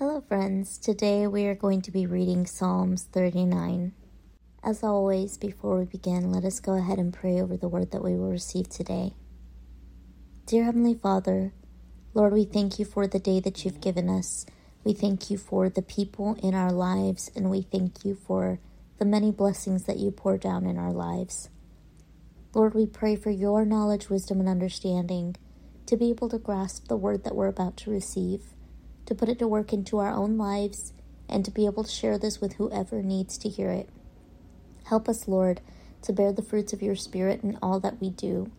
Hello, friends. Today we are going to be reading Psalms 39. As always, before we begin, let us go ahead and pray over the word that we will receive today. Dear Heavenly Father, Lord, we thank you for the day that you've given us. We thank you for the people in our lives, and we thank you for the many blessings that you pour down in our lives. Lord, we pray for your knowledge, wisdom, and understanding to be able to grasp the word that we're about to receive to put it to work into our own lives, and to be able to share this with whoever needs to hear it. Help us, Lord, to bear the fruits of your Spirit in all that we do.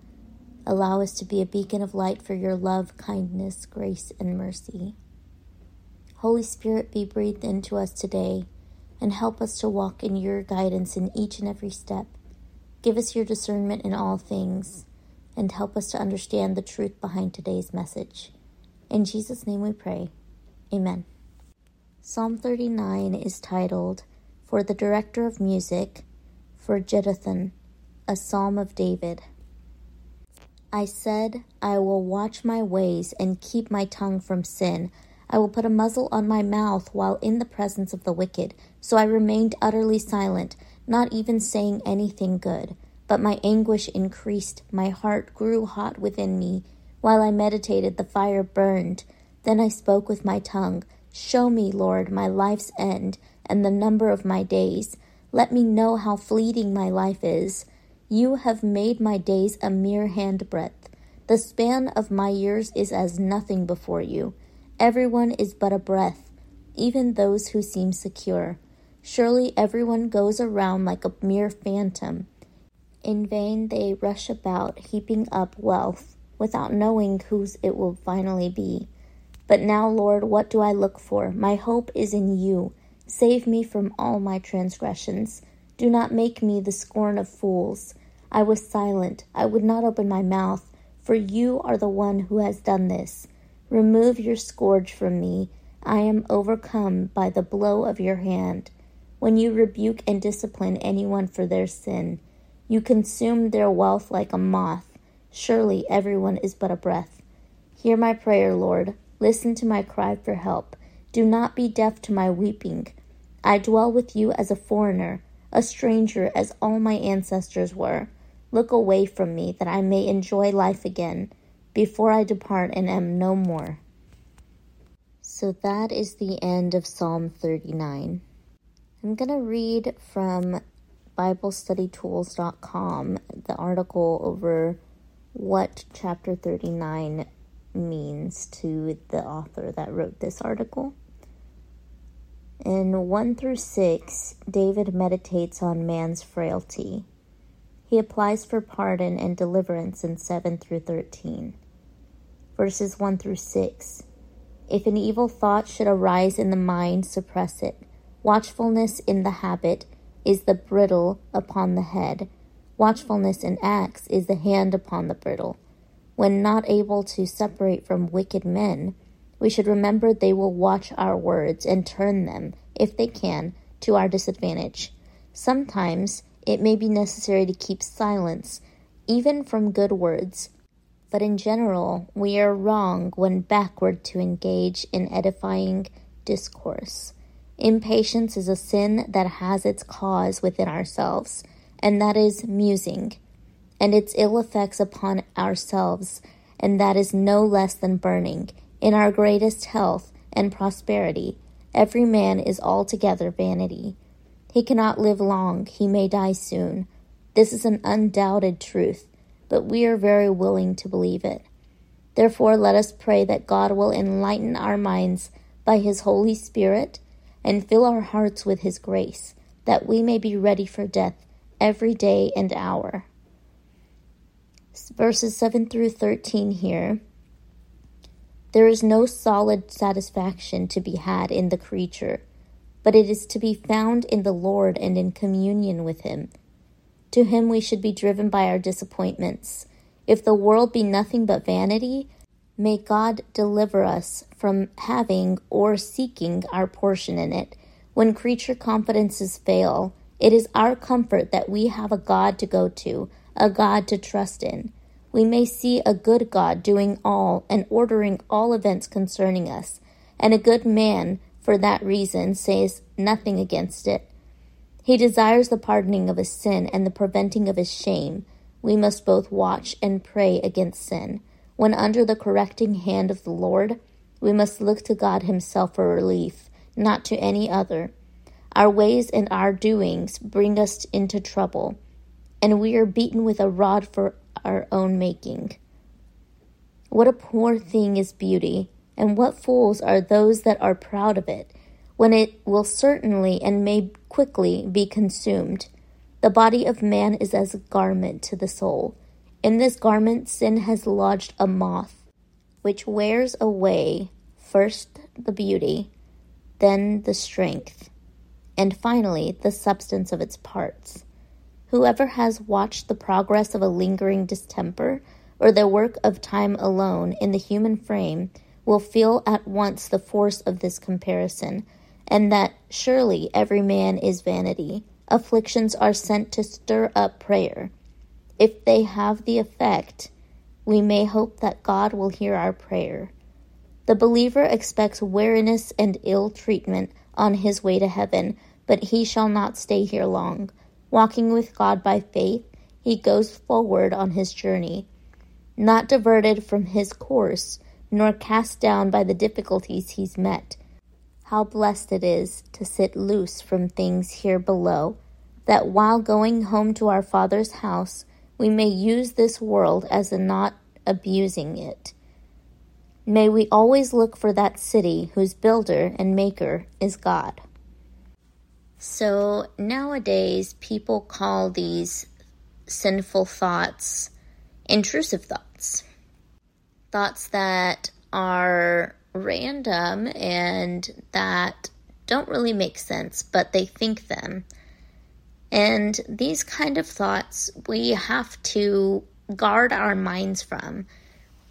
Allow us to be a beacon of light for your love, kindness, grace, and mercy. Holy Spirit, be breathed into us today and help us to walk in your guidance in each and every step. Give us your discernment in all things and help us to understand the truth behind today's message. In Jesus' name we pray. Amen. Psalm 39 is titled, For the Director of Music, for Jeduthun, a Psalm of David. I said, I will watch my ways and keep my tongue from sin. I will put a muzzle on my mouth while in the presence of the wicked. So I remained utterly silent, not even saying anything good. But my anguish increased, my heart grew hot within me. While I meditated, the fire burned. Then I spoke with my tongue. Show me, Lord, my life's end and the number of my days. Let me know how fleeting my life is. You have made my days a mere handbreadth. The span of my years is as nothing before you. Everyone is but a breath, even those who seem secure. Surely everyone goes around like a mere phantom. In vain they rush about, heaping up wealth, without knowing whose it will finally be. But now, Lord, what do I look for? My hope is in you. Save me from all my transgressions. Do not make me the scorn of fools. I was silent. I would not open my mouth, for you are the one who has done this. Remove your scourge from me. I am overcome by the blow of your hand. When you rebuke and discipline anyone for their sin, you consume their wealth like a moth. Surely everyone is but a breath. Hear my prayer, Lord. Listen to my cry for help. Do not be deaf to my weeping. I dwell with you as a foreigner, a stranger, as all my ancestors were. Look away from me, that I may enjoy life again, before I depart and am no more. So that is the end of Psalm 39. I'm going to read from BibleStudyTools.com the article over what chapter 39 means to the author that wrote this article. In 1 through 6, David meditates on man's frailty. He applies for pardon and deliverance in 7 through 13. Verses 1 through 6. If an evil thought should arise in the mind, suppress it. Watchfulness in the habit is the bridle upon the head. Watchfulness in acts is the hand upon the bridle. When not able to separate from wicked men, we should remember they will watch our words and turn them, if they can, to our disadvantage. Sometimes it may be necessary to keep silence, even from good words, but in general, we are wrong when backward to engage in edifying discourse. Impatience is a sin that has its cause within ourselves, and that is musing and its ill effects upon ourselves, and that is no less than burning. In our greatest health and prosperity, every man is altogether vanity. He cannot live long, he may die soon. This is an undoubted truth, but we are very willing to believe it. Therefore, let us pray that God will enlighten our minds by His Holy Spirit and fill our hearts with His grace, that we may be ready for death every day and hour verses 7 through 13 here. There is no solid satisfaction to be had in the creature, but it is to be found in the Lord and in communion with Him. To Him we should be driven by our disappointments. If the world be nothing but vanity, may God deliver us from having or seeking our portion in it. When creature confidences fail, it is our comfort that we have a God to go to, a God to trust in. We may see a good God doing all and ordering all events concerning us, and a good man for that reason, says nothing against it. He desires the pardoning of his sin and the preventing of his shame. We must both watch and pray against sin. When under the correcting hand of the Lord, we must look to God Himself for relief, not to any other. Our ways and our doings bring us into trouble, and we are beaten with a rod for our own making. What a poor thing is beauty, and what fools are those that are proud of it, when it will certainly and may quickly be consumed. The body of man is as a garment to the soul. In this garment sin has lodged a moth, which wears away first the beauty, then the strength, and finally the substance of its parts. Whoever has watched the progress of a lingering distemper, or the work of time alone in the human frame, will feel at once the force of this comparison, and that surely every man is vanity. Afflictions are sent to stir up prayer. If they have the effect, we may hope that God will hear our prayer. The believer expects weariness and ill treatment on his way to heaven, but he shall not stay here long. Walking with God by faith, he goes forward on his journey, not diverted from his course nor cast down by the difficulties he's met. How blessed it is to sit loose from things here below, that while going home to our Father's house, we may use this world as a not abusing it. May we always look for that city whose builder and maker is God. So nowadays, people call these sinful thoughts intrusive thoughts thoughts that are random and that don't really make sense, but they think them. And these kind of thoughts we have to guard our minds from.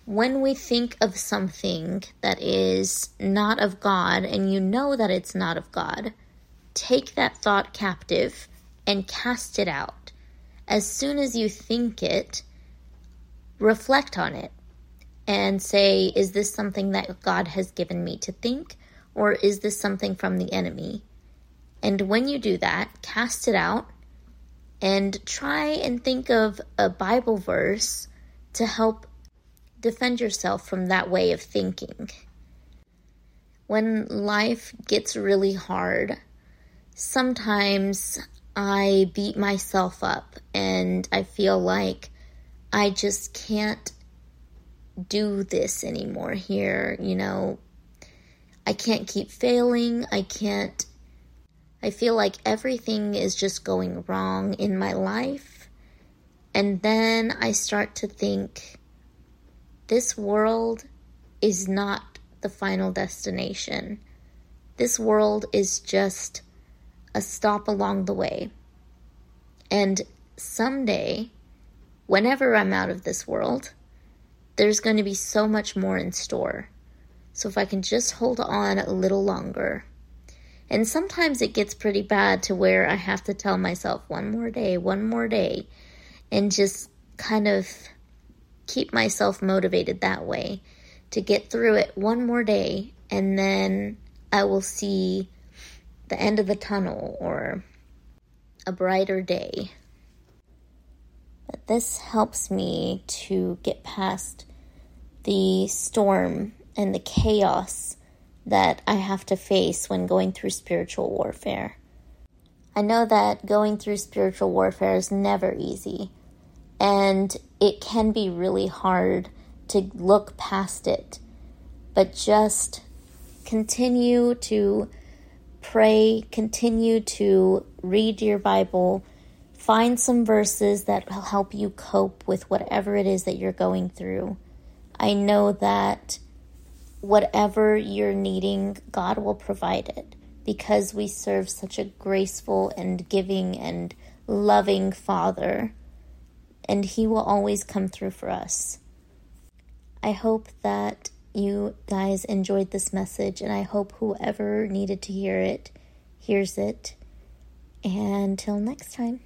When we think of something that is not of God and you know that it's not of God, take that thought captive and cast it out. As soon as you think it, reflect on it and say, is this something that God has given me to think, or is this something from the enemy? And when you do that, cast it out and try and think of a Bible verse to help defend yourself from that way of thinking. When life gets really hard, sometimes I beat myself up and I feel like I just can't do this anymore here. You know, I can't keep failing. I can't. I feel like everything is just going wrong in my life. And then I start to think this world is not the final destination. This world is just a stop along the way. And someday, whenever I'm out of this world, there's going to be so much more in store. So if I can just hold on a little longer. And sometimes it gets pretty bad to where I have to tell myself one more day, one more day, and just kind of keep myself motivated that way to get through it one more day, and then I will see the end of the tunnel or a brighter day. But this helps me to get past the storm and the chaos that I have to face when going through spiritual warfare. I know that going through spiritual warfare is never easy, and it can be really hard to look past it, but just continue to pray, continue to read your Bible, find some verses that will help you cope with whatever it is that you're going through. I know that whatever you're needing, God will provide it because we serve such a graceful and giving and loving Father, and He will always come through for us. I hope that you guys enjoyed this message, and I hope whoever needed to hear it hears it. And until next time.